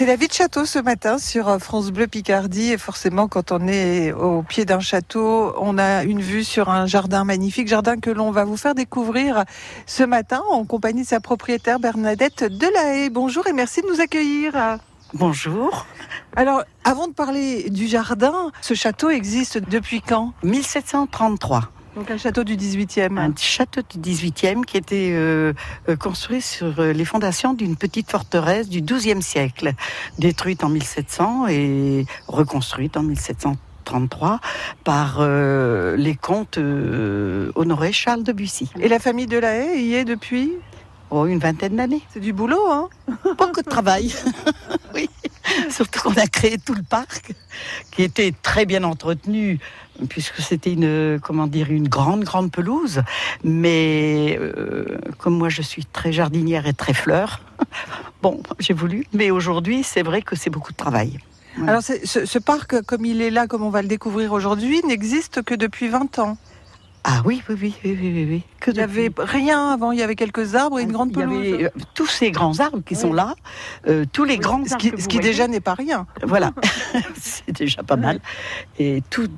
C'est la vie de château ce matin sur euh, France Bleu Picardie et forcément quand on est au pied d'un château, on a une vue sur un jardin magnifique, jardin que l'on va vous faire découvrir ce matin en compagnie de sa propriétaire Bernadette Delahaye. Bonjour et merci de nous accueillir. Bonjour. Alors, avant de parler du jardin, ce château existe depuis quand? 1733. Donc un château du 18e. Un château du 18e qui était euh, euh, construit sur euh, les fondations d'une petite forteresse du 12e siècle, détruite en 1700 et reconstruite en 1733 par les comtes Honoré Charles de Bussy. Et la famille de la Haye y est depuis? Oh, une vingtaine d'années. C'est du boulot, hein? Beaucoup de travail. oui. Surtout qu'on a créé tout le parc, qui était très bien entretenu, puisque c'était une, comment dire, une grande, grande pelouse. Mais euh, comme moi, je suis très jardinière et très fleur, bon, j'ai voulu. Mais aujourd'hui, c'est vrai que c'est beaucoup de travail. Alors, ce, ce parc, comme il est là, comme on va le découvrir aujourd'hui, n'existe que depuis 20 ans. Ah oui, oui, oui, oui, oui, oui. Que il n'y avait rien avant, il y avait quelques arbres et une grande pelouse. Il y avait euh, tous ces grands arbres qui sont là, euh, tous les grands ce qui, ce qui déjà n'est pas rien. Voilà, c'est déjà pas mal. Et tout,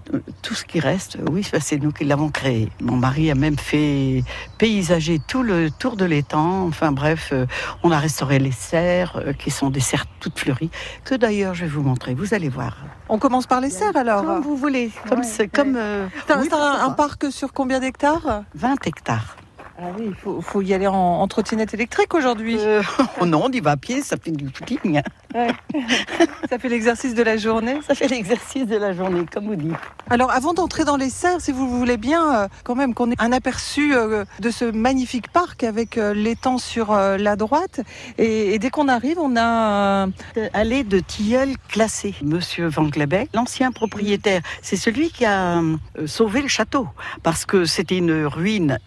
tout ce qui reste, oui, c'est nous qui l'avons créé. Mon mari a même fait paysager tout le tour de l'étang. Enfin bref, euh, on a restauré les serres, qui sont des serres toutes fleuries, que d'ailleurs je vais vous montrer. Vous allez voir. On commence par les serres alors. Comme vous voulez. Comme c'est comme. un, un parc sur combien d'hectares? 20 hectares. Ah oui, il faut, faut, y aller en, en trottinette électrique aujourd'hui. Euh, oh non, on y va à pied, ça fait du footing. Ouais. ça fait l'exercice de la journée. Ça fait l'exercice de la journée, comme vous dites. Alors, avant d'entrer dans les serres, si vous voulez bien, euh, quand même, qu'on ait un aperçu euh, de ce magnifique parc avec l'étang sur la droite. Et, et dès qu'on arrive, on a allée de tilleul classé. Monsieur Van Glebeck, l'ancien propriétaire, c'est celui qui a sauvé le château parce que c'était une ruine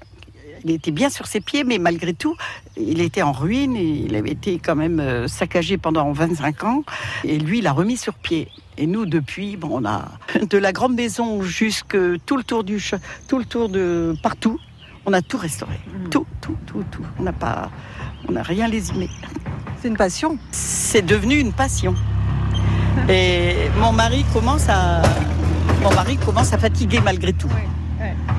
il était bien sur ses pieds, mais malgré tout, il était en ruine et il avait été quand même euh, saccagé pendant 25 ans. Et lui, il a remis sur pied. Et nous, depuis, bon, on a de la grande maison jusque tout le tour du, tout le tour de partout, on a tout restauré, mmh. tout, tout, tout, tout. On n'a pas, on n'a rien lésiné. C'est une passion. C'est devenu une passion. Et mon mari commence à, mon mari commence à fatiguer malgré tout. Oui.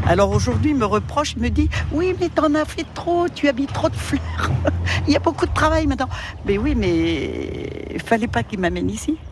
Alors aujourd'hui, il me reproche, il me dit Oui, mais t'en as fait trop, tu habites trop de fleurs. il y a beaucoup de travail maintenant. Mais oui, mais il fallait pas qu'il m'amène ici.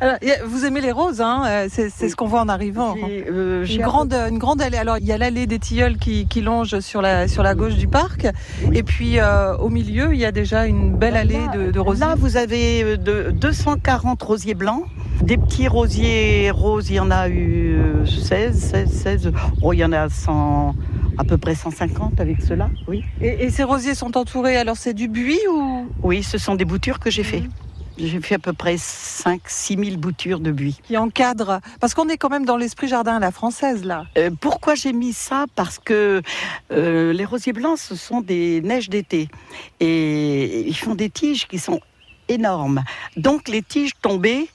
Alors, vous aimez les roses, hein euh, c'est ce qu'on voit en arrivant. Euh, une, grande, une grande allée. Alors, il y a l'allée des tilleuls qui, qui, longe sur la, sur la gauche du parc. Et puis, euh, au milieu, il y a déjà une belle allée de, de rosiers. Là, vous avez euh, de, 240 rosiers blancs. Des petits rosiers roses, il y en a eu 16, 16, 16. Oh, il y en a 100 à peu près 150 avec cela, oui. Et, et ces rosiers sont entourés, alors c'est du buis ou? Oui, ce sont des boutures que j'ai fait. Mmh. J'ai fait à peu près 5-6 000 boutures de buis. Qui encadrent, parce qu'on est quand même dans l'esprit jardin à la française là. Euh, pourquoi j'ai mis ça? Parce que euh, les rosiers blancs, ce sont des neiges d'été. Et ils font des tiges qui sont énormes. Donc les tiges tombées,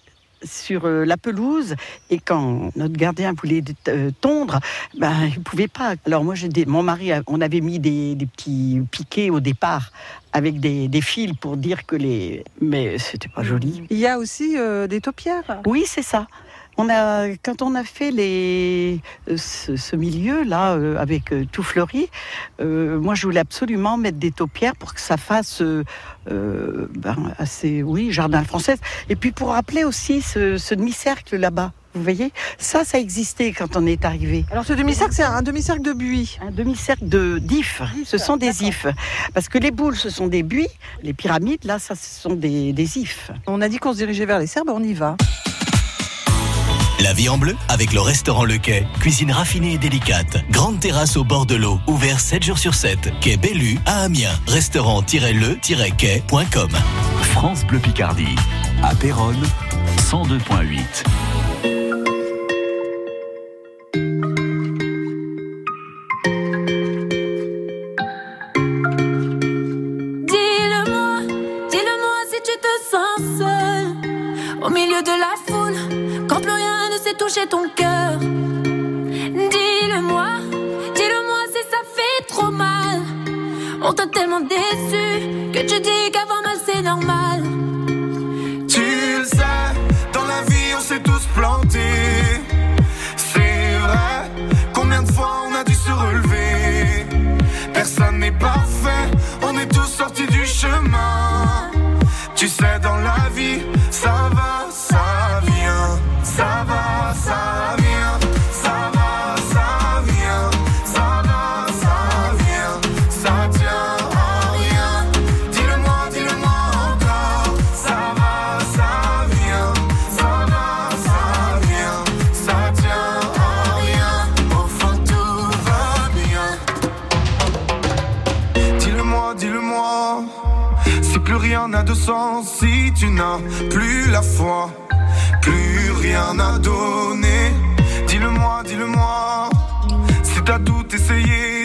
sur euh, la pelouse et quand notre gardien voulait euh, tondre, ben il pouvait pas. Alors moi j'ai mon mari, on avait mis des, des, petits piquets au départ avec des, des, fils pour dire que les, mais c'était pas joli. Il y a aussi euh, des taupières. Oui c'est ça. On a, quand on a fait les, euh, ce, ce milieu-là, euh, avec euh, tout fleuri, euh, moi je voulais absolument mettre des taupières pour que ça fasse ben, assez, oui, jardin français. Et puis pour rappeler aussi ce, ce demi-cercle là-bas. Vous voyez, ça, ça existait quand on est arrivé. Alors ce demi-cercle, c'est un demi-cercle de buis. Un demi-cercle de d'ifs. Ce sont des ifs. Parce que les boules, ce sont des buis. Les pyramides, là, ça, ce sont des, des ifs. On a dit qu'on se dirigeait vers les Serbes, on y va. La vie en bleu avec le restaurant Le Quai. Cuisine raffinée et délicate. Grande terrasse au bord de l'eau. Ouvert 7 jours sur 7. Quai Bellu à Amiens. Restaurant-le-quai.com. France Bleu Picardie. À Péronne, 102.8. ton cœur. Si tu n'as plus la foi, plus rien n'a donné. Dis-le-moi, dis-le-moi. Si t'as tout essayé,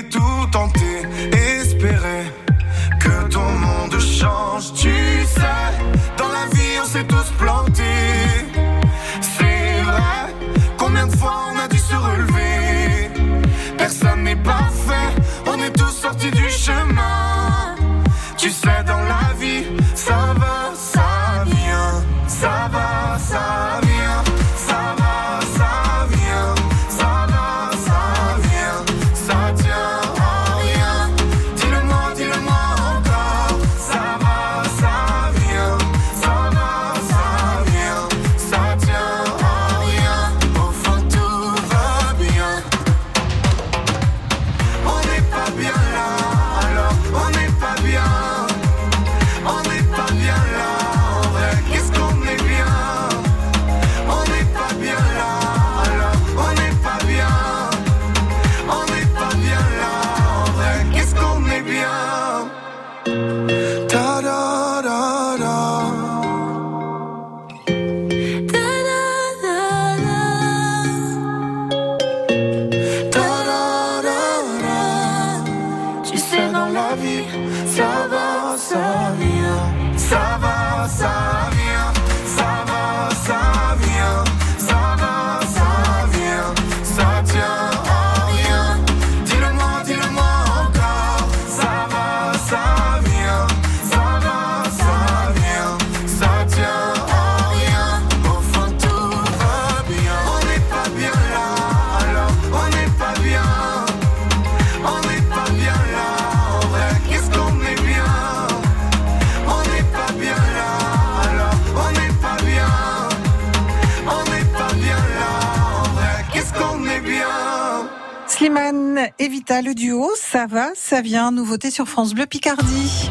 Le duo, ça va, ça vient. Nouveauté sur France Bleu Picardie.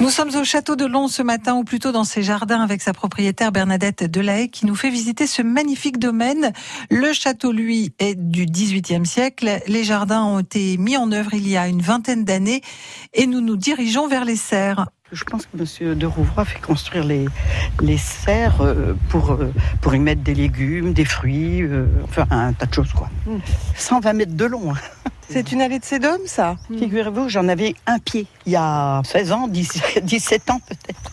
Nous sommes au château de Long ce matin, ou plutôt dans ses jardins, avec sa propriétaire Bernadette Delahaye, qui nous fait visiter ce magnifique domaine. Le château, lui, est du XVIIIe siècle. Les jardins ont été mis en œuvre il y a une vingtaine d'années, et nous nous dirigeons vers les serres. Je pense que Monsieur de Rouvroy fait construire les, les serres euh, pour, euh, pour y mettre des légumes, des fruits, euh, enfin un tas de choses quoi. Mm. 120 mètres de long. hein. C'est une allée de Sédum, ça? Figurez-vous, j'en avais un pied il y a 16 ans, 17 17 ans peut-être.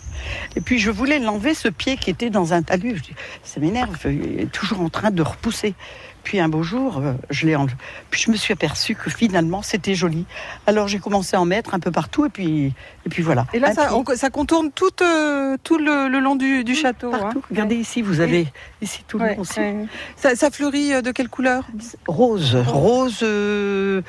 Et puis je voulais l'enlever, ce pied qui était dans un talus. Je dis, ça m'énerve, il est toujours en train de repousser. Puis un beau jour, euh, je l'ai enlevé. Puis je me suis aperçue que finalement c'était joli. Alors j'ai commencé à en mettre un peu partout et puis, et puis voilà. Et là, ça, pied. on- ça contourne tout, euh, tout le, le long du, du château. Partout. hein. Regardez ici, vous avez ici tout le Ouais, long aussi. ouais. Ça, ça fleurit euh, de quelle couleur? Rose, rose. euh,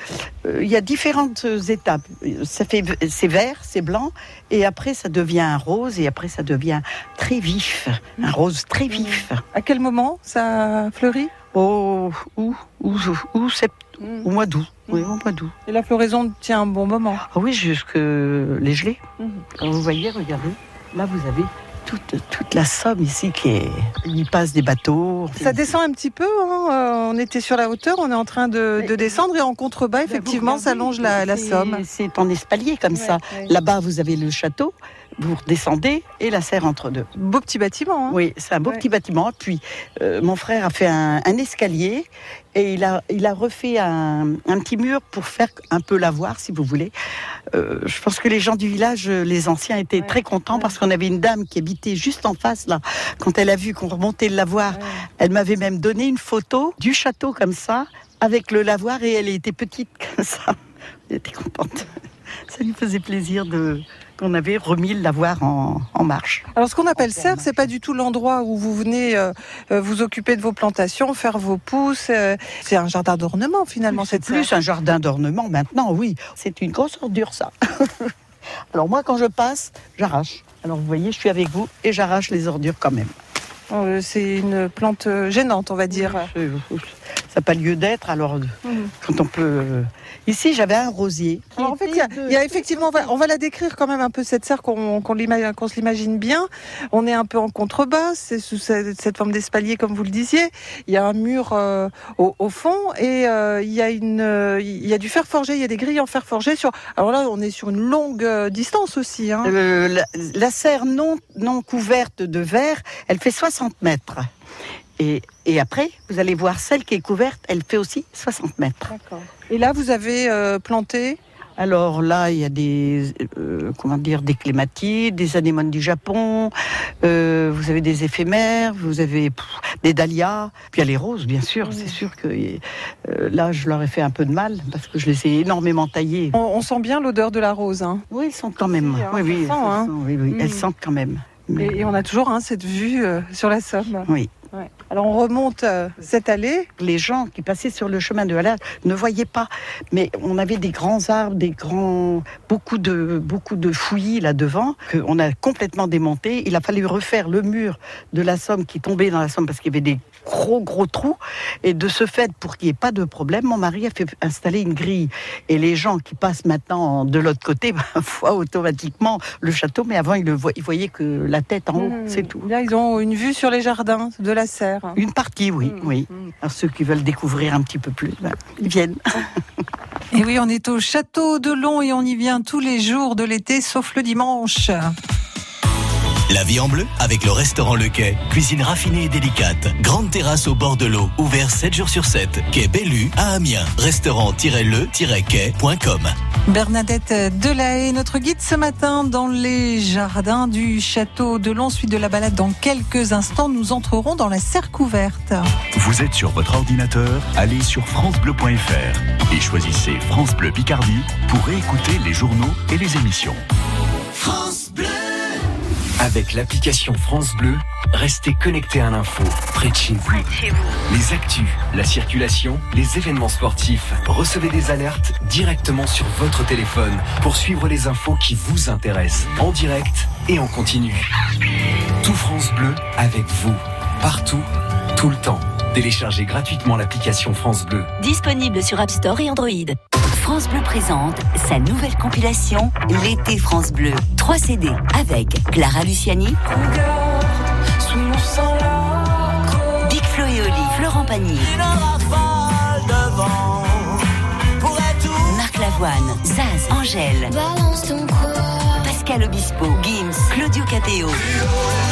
euh, Il y a différentes étapes. Ça fait, c'est vert, c'est blanc, et après ça devient un rose, et après ça devient très vif, un rose très vif. À quel moment ça fleurit? Au ou sept- au mois d'août. Oui, au mois d'août. Et la floraison tient un bon moment. Ah oui, jusque les gelées. Quand vous voyez, regardez, là vous avez toute, toute la Somme ici qui est. Il y passe des bateaux. Ça descend un petit peu. hein, euh, On était sur la hauteur, on est en train de, de descendre et en contrebas, effectivement, Vous ça longe la, la Somme. C'est en espalier comme ça. Là-bas, vous avez le château, vous redescendez et la serre entre deux. Beau petit bâtiment. hein. Oui, c'est un beau Ouais. petit bâtiment. Puis euh, mon frère a fait un, un escalier et il a, il a refait un, un petit mur pour faire un peu lavoir, si vous voulez. Euh, je pense que les gens du village, les anciens, étaient Ouais. très contents Ouais. parce qu'on avait une dame qui habitait juste en face là. Quand elle a vu qu'on remontait le lavoir, elle m'avait même donné une photo du château comme ça, avec le lavoir et elle était petite comme ça. Elle était contente. Ça lui faisait plaisir de, qu'on avait remis l'avoir en, en marche. Alors ce qu'on appelle serre, c'est pas du tout l'endroit où vous venez euh, euh, vous occuper de vos plantations, faire vos pousses. euh, c'est un jardin d'ornement finalement C'est cette serre. plus un jardin d'ornement maintenant, oui. C'est une grosse ordure, ça. Alors moi, quand je passe, j'arrache. Alors vous voyez, je suis avec vous et j'arrache les ordures quand même. C'est une plante gênante, on va dire. Euh, n'a pas lieu d'être, alors Mhm. quand on peut... euh, Ici, j'avais un rosier. Alors, en fait, il y a, était de- il y a effectivement, on va, on va la décrire quand même un peu cette serre qu'on l'ima- qu'on se l'imagine bien. On est un peu en contrebas, c'est sous cette, cette forme d'espalier comme vous le disiez. Il y a un mur euh, au, au fond et euh, il y a une, euh, il y a du fer forgé, il y a des grilles en fer forgé sur. Alors là, on est sur une longue euh, distance aussi. Hein. Euh, la, la serre non, non couverte de verre, elle fait 60 mètres. Et, et après, vous allez voir celle qui est couverte, elle fait aussi 60 mètres. Et là, vous avez euh, planté. Alors là, il y a des, euh, comment dire, des clématites, des anémones du Japon, euh, vous avez des éphémères, vous avez pff, des dahlias, puis il y a les roses, bien sûr. C'est sûr que euh, là, je leur ai fait un peu de mal parce que je les ai énormément taillées. On, on sent bien l'odeur de la rose. Hein. Oui, elles sentent quand même. Si, hein, oui, oui, sent, elles hein. sentent, oui, oui, Mm. elles sentent quand même. Mais- Et, et on a toujours hein, cette vue euh, sur la Somme. Oui. Alors on remonte euh, cette allée. les gens qui passaient sur le chemin de halage ne voyaient pas. Mais on avait des grands arbres, des grands, beaucoup de, beaucoup de fouillis là devant qu'on a complètement démonté. Il a fallu refaire le mur de la Somme qui tombait dans la Somme parce qu'il y avait des gros gros trous. Et de ce fait, pour qu'il n'y ait pas de problème, mon mari a fait installer une grille. Et les gens qui passent maintenant de l'autre côté ben, voient automatiquement le château. Mais avant, ils, le voient, ils voyaient que la tête en haut, Mmh. c'est tout. Là, ils ont une vue sur les jardins de la serre. Une partie, oui, Mmh, oui. mmh. Alors ceux qui veulent découvrir un petit peu plus, ben, ils viennent. Et oui, on est au château de Long et on y vient tous les jours de l'été, sauf le dimanche. La vie en bleu avec le restaurant Le Quai. Cuisine raffinée et délicate. Grande terrasse au bord de l'eau. Ouvert 7 jours sur 7. Quai Bellu à Amiens. Restaurant-le-quai.com. Bernadette Delahaye, notre guide ce matin dans les jardins du château de Long. Suite de la balade dans quelques instants, nous entrerons dans la serre couverte. Vous êtes sur votre ordinateur, allez sur francebleu.fr et choisissez France Bleu Picardie pour écouter les journaux et les émissions. Avec l'application France Bleu, restez connecté à l'info, près de chez vous. Les actus, la circulation, les événements sportifs, recevez des alertes directement sur votre téléphone pour suivre les infos qui vous intéressent, en direct et en continu. Tout France Bleu avec vous, partout, tout le temps. Téléchargez gratuitement l'application France Bleu. Disponible sur App Store et Android. France Bleu présente sa nouvelle compilation L'été France Bleu. 3 CD avec Clara Luciani, Big Flo et Oli, Florent Pagny, Marc Lavoine, Zaz, Angèle, Pascal Obispo, Gims, Claudio Cateo.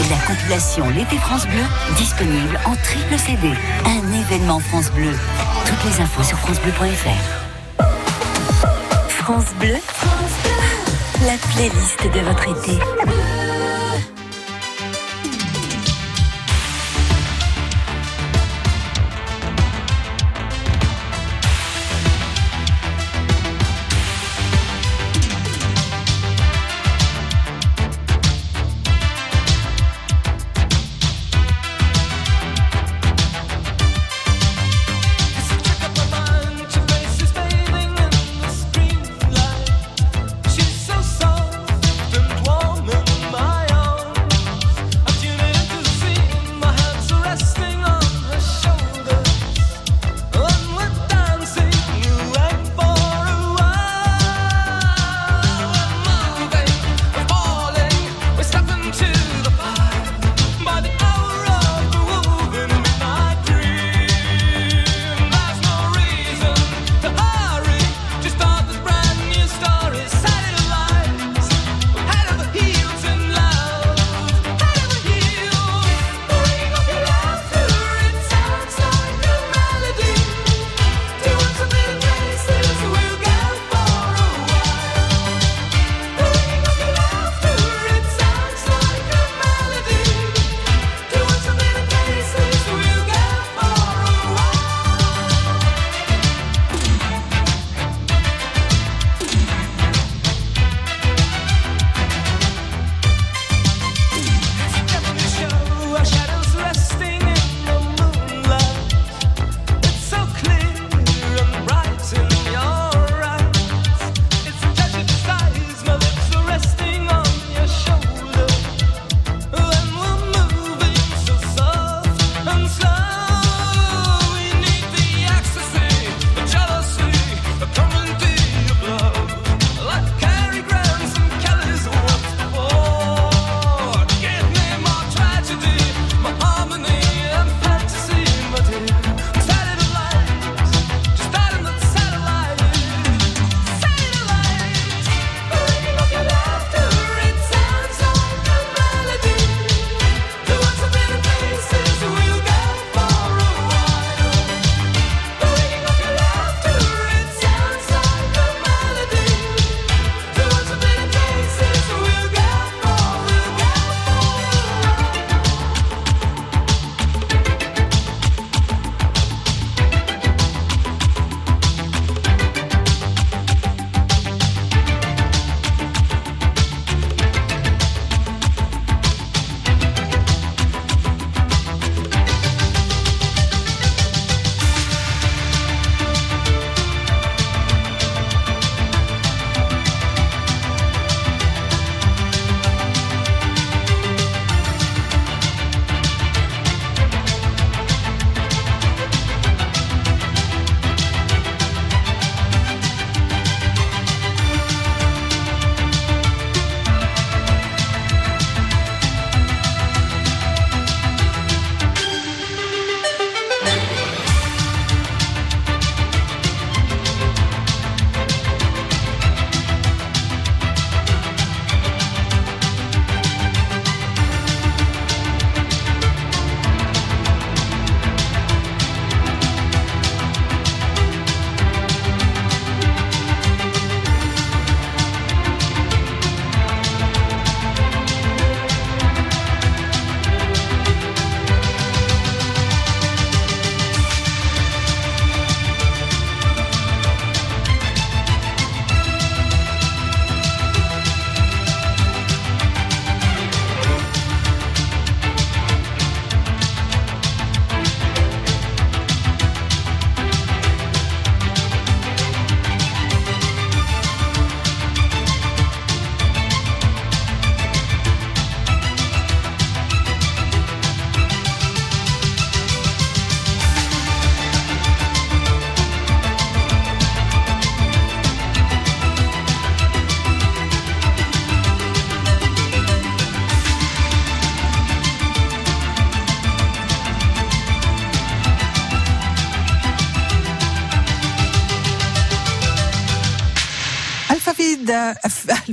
La compilation L'été France Bleu, disponible en triple CD. Un événement France Bleu. Toutes les infos sur francebleu.fr. France Bleu, la playlist de votre été.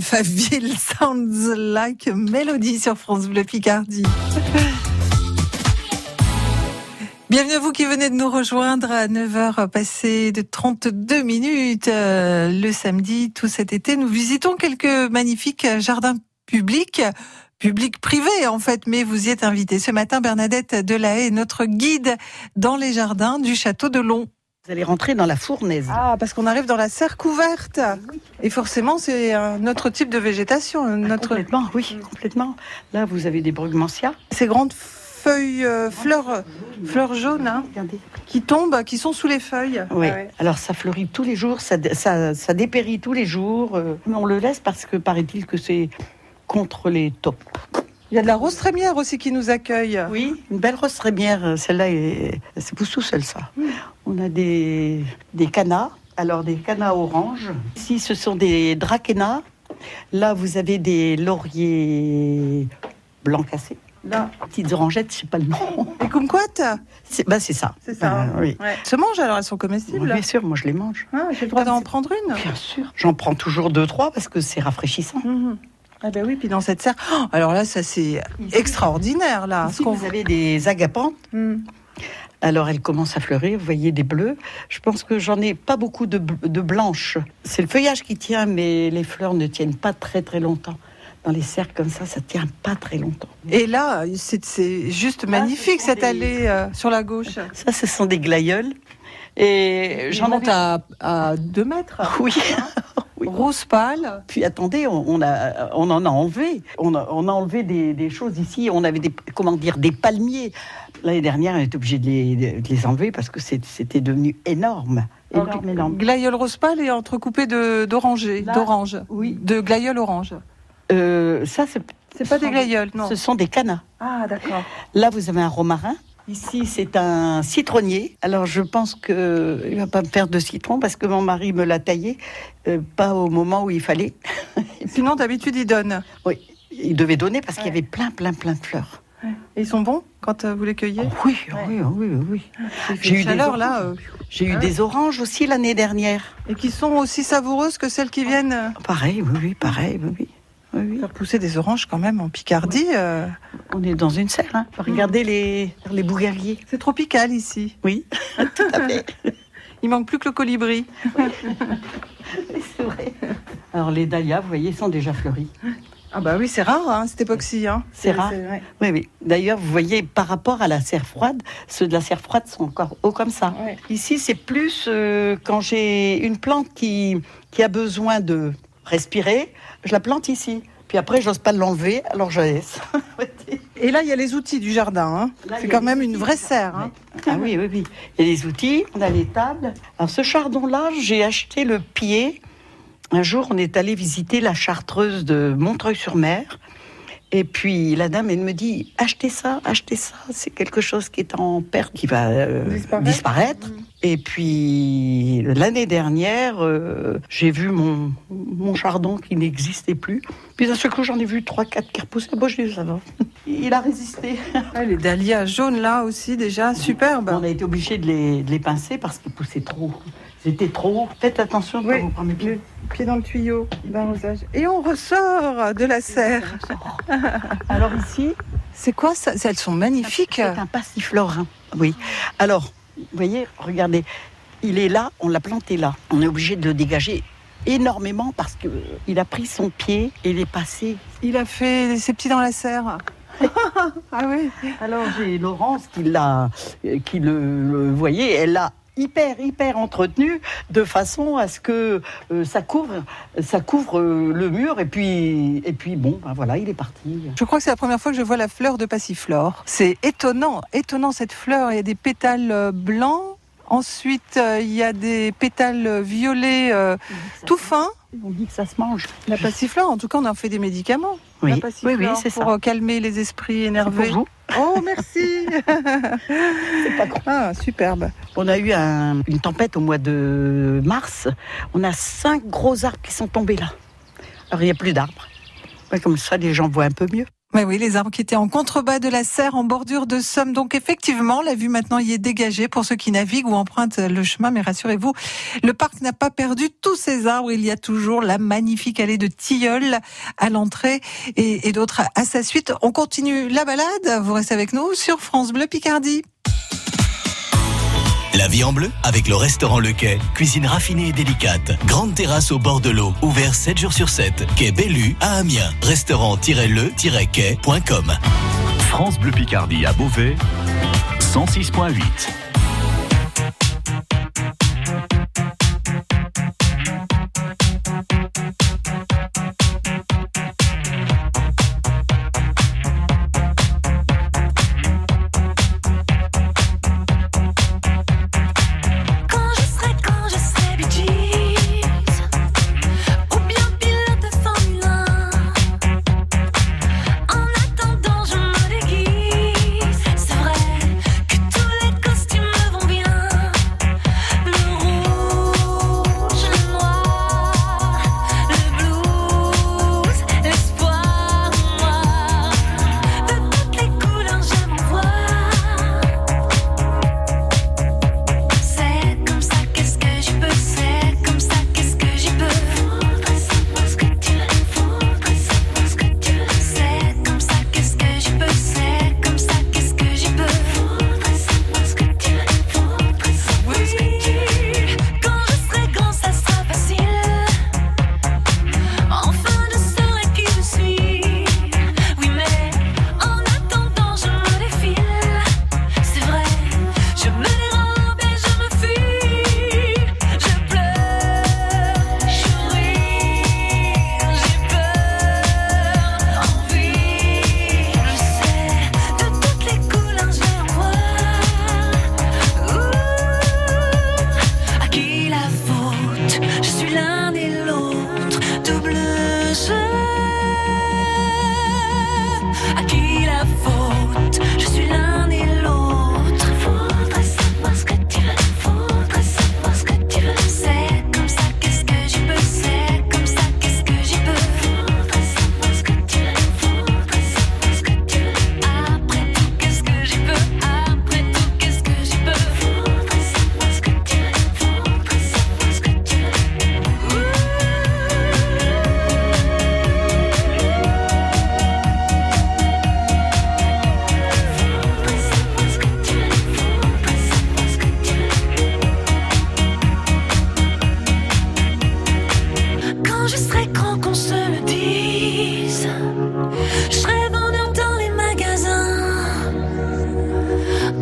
Alphaville Sounds Like a Melody sur France Bleu Picardie. Bienvenue à vous qui venez de nous rejoindre à 9h passées de 32 minutes euh, le samedi tout cet été. Nous visitons quelques magnifiques jardins publics public privé en fait, mais vous y êtes invité. Ce matin, Bernadette Delahaye notre guide dans les jardins du château de Long. Vous allez rentrer dans la fournaise. Ah, parce qu'on arrive dans la serre couverte. Et forcément, c'est un autre type de végétation. Ah, Notre... Complètement, oui, complètement. Là, vous avez des brugmansia. Ces grandes feuilles, euh, fleurs, fleurs jaunes hein, qui tombent, qui sont sous les feuilles. Oui. Ah ouais. Alors ça fleurit tous les jours, ça, ça, ça dépérit tous les jours. euh, mais on le laisse parce que paraît-il que c'est contre les taupes. Il y a de la rose trémière aussi qui nous accueille. Oui, une belle rose trémière. Celle-là, est- c'est pousse tout seul, ça. On a des, des canas. Alors, des canas oranges. Ici, ce sont des dracaena. Là, vous avez des lauriers blancs cassés. Là, petites orangettes, je sais pas le nom. Les kumquats C'est bah, c'est ça. C'est ça. Hein. oui. Ouais. Se mangent alors, elles sont Oui, comestibles. Bien sûr, moi je les mange. Ah, J'ai le droit d'en prendre une Bien sûr. J'en prends toujours deux, trois parce que c'est rafraîchissant. Mhm. Ah ben oui, puis dans cette serre. Oh, alors là, ça c'est extraordinaire là. Ici, vous avez des agapantes. Mhm. Alors, elles commencent à fleurir. Vous voyez des bleus. Je pense que j'en ai pas beaucoup de, de blanches. C'est le feuillage qui tient, mais les fleurs ne tiennent pas très très longtemps. Dans les serres comme ça, ça tient pas très longtemps. Et là, c'est juste magnifique ce sont cette des- allée euh, sur la gauche. Ça, ce sont des glaïeuls. Et J'en j'en monte avais. à, à deux mètres. Oui. Oui. Rose pâle. Puis attendez, on, on a, on en a enlevé. On a, on a enlevé des, des choses ici. On avait des, comment dire, des palmiers. L'année dernière, on était obligé de les, de les enlever parce que c'était devenu énorme. Énorme, énorme. Glaïeul rose pâle et entrecoupé de d'oranger, d'orange. oui. De glaïeul orange. Euh, ça, c'est pas des glaïeuls, non. Ce sont des canas. Ah d'accord. Là, vous avez un romarin. Ici, c'est un citronnier. Alors, je pense que il va pas me faire de citron parce que mon mari me l'a taillé euh, pas au moment où il fallait. Sinon, d'habitude, ils donnent. Oui, il devait donner parce qu'il y avait plein, plein, plein de fleurs. Et ils sont bons quand euh, vous les cueillez? Oh oui, oh oui, oh oui, oui. J'ai eu des chaleur oranges. là. euh, J'ai eu Ah. des oranges aussi l'année dernière. et qui sont aussi savoureuses que celles qui viennent euh, Pareil, oui, oui, pareil, oui, oui. Oui, oui. faire pousser des oranges quand même en Picardie. euh, On est dans une serre. Hein. Regardez les, les. C'est tropical ici. Oui, tout à fait. Il manque plus que le colibri. C'est vrai. Alors les dahlias, vous voyez, sont déjà fleuris. Ah bah oui, c'est rare hein, cette époque-ci. Hein. C'est rare. Oui, oui. D'ailleurs, vous voyez, par rapport à la serre froide, ceux de la serre froide sont encore hauts comme ça. Ouais. Ici, c'est plus euh, quand j'ai une plante qui, qui a besoin de respirer, je la plante ici. Puis après, j'ose pas l'enlever, alors je laisse. Et là, il y a les outils du jardin. hein. C'est quand même une vraie serre. hein. Ah oui, oui, oui. Il y a les outils, on a les tables. Alors ce chardon-là, j'ai acheté le pied. Un jour, on est allé visiter la chartreuse de Montreuil-sur-Mer. Et puis la dame, elle me dit achetez ça, achetez ça, c'est quelque chose qui est en perte, qui va euh, Disparaître. disparaître. Mm. Et puis l'année dernière, euh, j'ai vu mon, mon chardon qui n'existait plus. Puis d'un seul coup, j'en ai vu trois, quatre qui repoussaient. Bon, je dis ça va. Il a résisté. Ah, les dahlias jaunes là aussi déjà, superbe. On a été obligé de les, de les pincer parce qu'ils poussaient trop. Ils étaient trop hauts. Faites attention quand Oui, vous prenez le pied dans le tuyau d'arrosage. Et on ressort de la serre. Alors ici, C'est quoi ça? Elles sont magnifiques. c'est un passiflore. Oui. Alors, vous voyez, regardez, il est là, on l'a planté là. On est obligé de le dégager énormément parce que euh, il a pris son pied et il est passé. Il a fait ses petits dans la serre. ah oui. Alors j'ai Laurence qui l'a, qui le, le- voyez, elle l'a hyper hyper entretenu de façon à ce que euh, ça couvre ça couvre euh, le mur et puis et puis bon ben voilà il est parti Je crois que c'est la première fois que je vois la fleur de passiflore. C'est étonnant, étonnant cette fleur. Il y a des pétales euh, blancs. Ensuite, euh, il y a des pétales violets euh, tout fins. on dit que ça se mange La passiflore, en tout cas, on en fait des médicaments. oui La oui oui c'est ça Pour euh, calmer les esprits énervés. pour vous Oh, merci. c'est pas gros. ah, superbe. on a eu un- une tempête au mois de mars on a cinq gros arbres qui sont tombés là alors il n'y a plus d'arbres comme ça les gens voient un peu mieux Mais oui, les arbres qui étaient en contrebas de la serre, en bordure de Somme. Donc effectivement, la vue maintenant y est dégagée pour ceux qui naviguent ou empruntent le chemin. Mais rassurez-vous, le parc n'a pas perdu tous ses arbres. Il y a toujours la magnifique allée de Tilleul à l'entrée et, et d'autres à sa suite. On continue la balade. Vous restez avec nous sur France Bleu Picardie. La vie en bleu avec le restaurant Le Quai. Cuisine raffinée et délicate. Grande terrasse au bord de l'eau. Ouvert 7 jours sur 7. Quai Bellu à Amiens. Restaurant-le-quai.com. France Bleu Picardie à Beauvais, 106.8.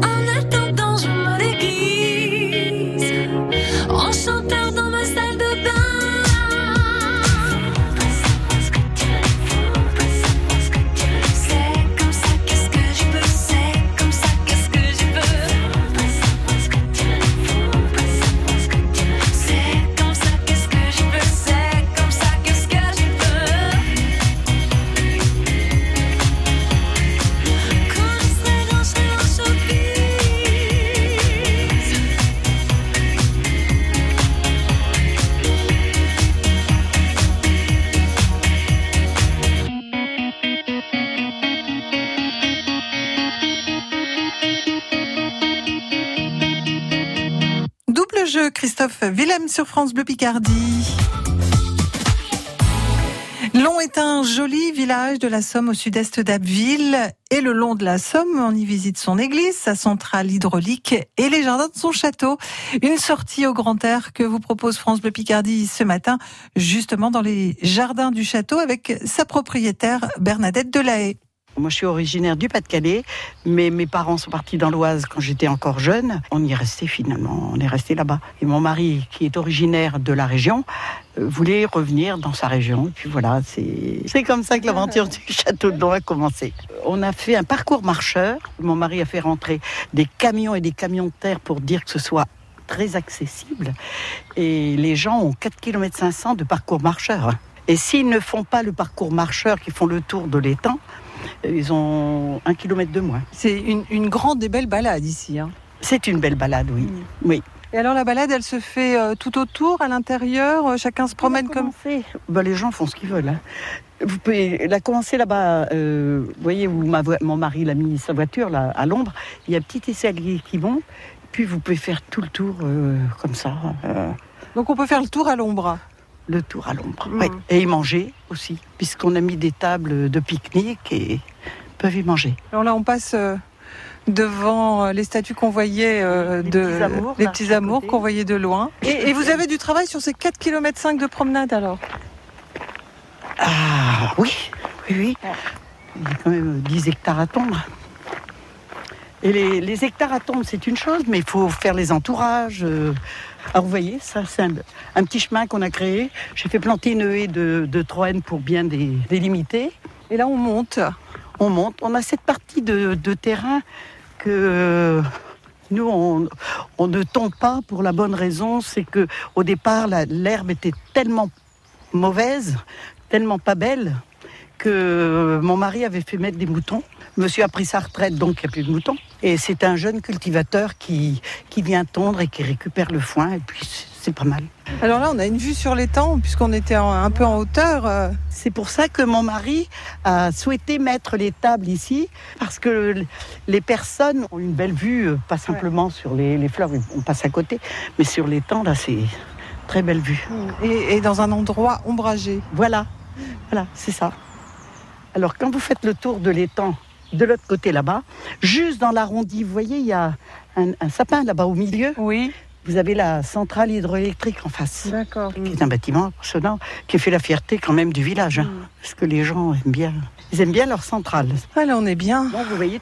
En Sur France Bleu Picardie. Long est un joli village de la Somme au sud-est d'Abbeville. Et le long de la Somme, on y visite son église, sa centrale hydraulique et les jardins de son château. Une sortie au grand air que vous propose France Bleu Picardie ce matin, justement dans les jardins du château avec sa propriétaire Bernadette Delahaye. Moi, je suis originaire du Pas-de-Calais, mais mes parents sont partis dans l'Oise quand j'étais encore jeune. On y est resté finalement, on est resté là-bas. Et mon mari, qui est originaire de la région, euh, voulait revenir dans sa région. Et puis voilà, c'est c'est comme ça que l'aventure du château de Don a commencé. On a fait un parcours marcheur. Mon mari a fait rentrer des camions et des camions de terre pour dire que ce soit très accessible. Et les gens ont 4 km 500 de parcours marcheur. Et s'ils ne font pas le parcours marcheur, qui font le tour de l'étang, ils ont un kilomètre de moins. C'est une, une grande et belle balade ici. hein. C'est une belle balade, oui. Oui. Et alors la balade, elle se fait euh, tout autour, à l'intérieur, euh, chacun se promène comme... commencé. Ben, les gens font ce qu'ils veulent. hein. Vous pouvez la commencer là-bas. euh, vous voyez où ma mon mari l'a mis sa voiture là, à l'ombre. Il y a un petit escalier qui monte. Puis vous pouvez faire tout le tour euh, comme ça, euh, Donc on peut faire le tour à l'ombre. Le tour à l'ombre. Mm. Ouais. Et y manger aussi, puisqu'on a mis des tables de pique-nique et peuvent y manger. Alors là, on passe euh, devant euh, les statues qu'on voyait Les euh, de petits amours, les petits amours qu'on voyait de loin. Et, et vous avez du travail sur ces 4 km 5 de promenade alors? Ah oui, oui, oui. Il y a quand même 10 hectares à tondre. Et les, les hectares à tondre, c'est une chose, mais il faut faire les entourages. euh. Alors vous voyez, ça c'est un, petit chemin qu'on a créé. J'ai fait planter une haie de, de pour bien dé- délimiter. Et là, on monte. On monte. On a cette partie de, terrain que nous, on, ne tombe pas pour la bonne raison, c'est que au départ, l'herbe était tellement mauvaise, tellement pas belle, que mon mari avait fait mettre des moutons. Monsieur a pris sa retraite, donc il n'y a plus de moutons. Et c'est un jeune cultivateur qui, qui vient tondre et qui récupère le foin, et puis c'est- pas mal. Alors là, on a une vue sur l'étang, puisqu'on était un peu en hauteur. euh. C'est pour ça que mon mari a souhaité mettre les tables ici, parce que les personnes ont une belle vue, euh, pas simplement sur les, les fleurs, on passe à côté, mais sur l'étang, là, c'est très belle vue. Et, et dans un endroit ombragé. Voilà, voilà, c'est ça. Alors, quand vous faites le tour de l'étang, de l'autre côté là-bas, juste dans l'arrondi, vous voyez, il y a un, un sapin là-bas au milieu. Oui, Vous avez la centrale hydroélectrique en face, d'accord. qui est un bâtiment impressionnant, qui fait la fierté quand même du village. hein, parce que les gens aiment bien, ils aiment bien leur centrale. Ah là, on est bien. Donc, vous voyez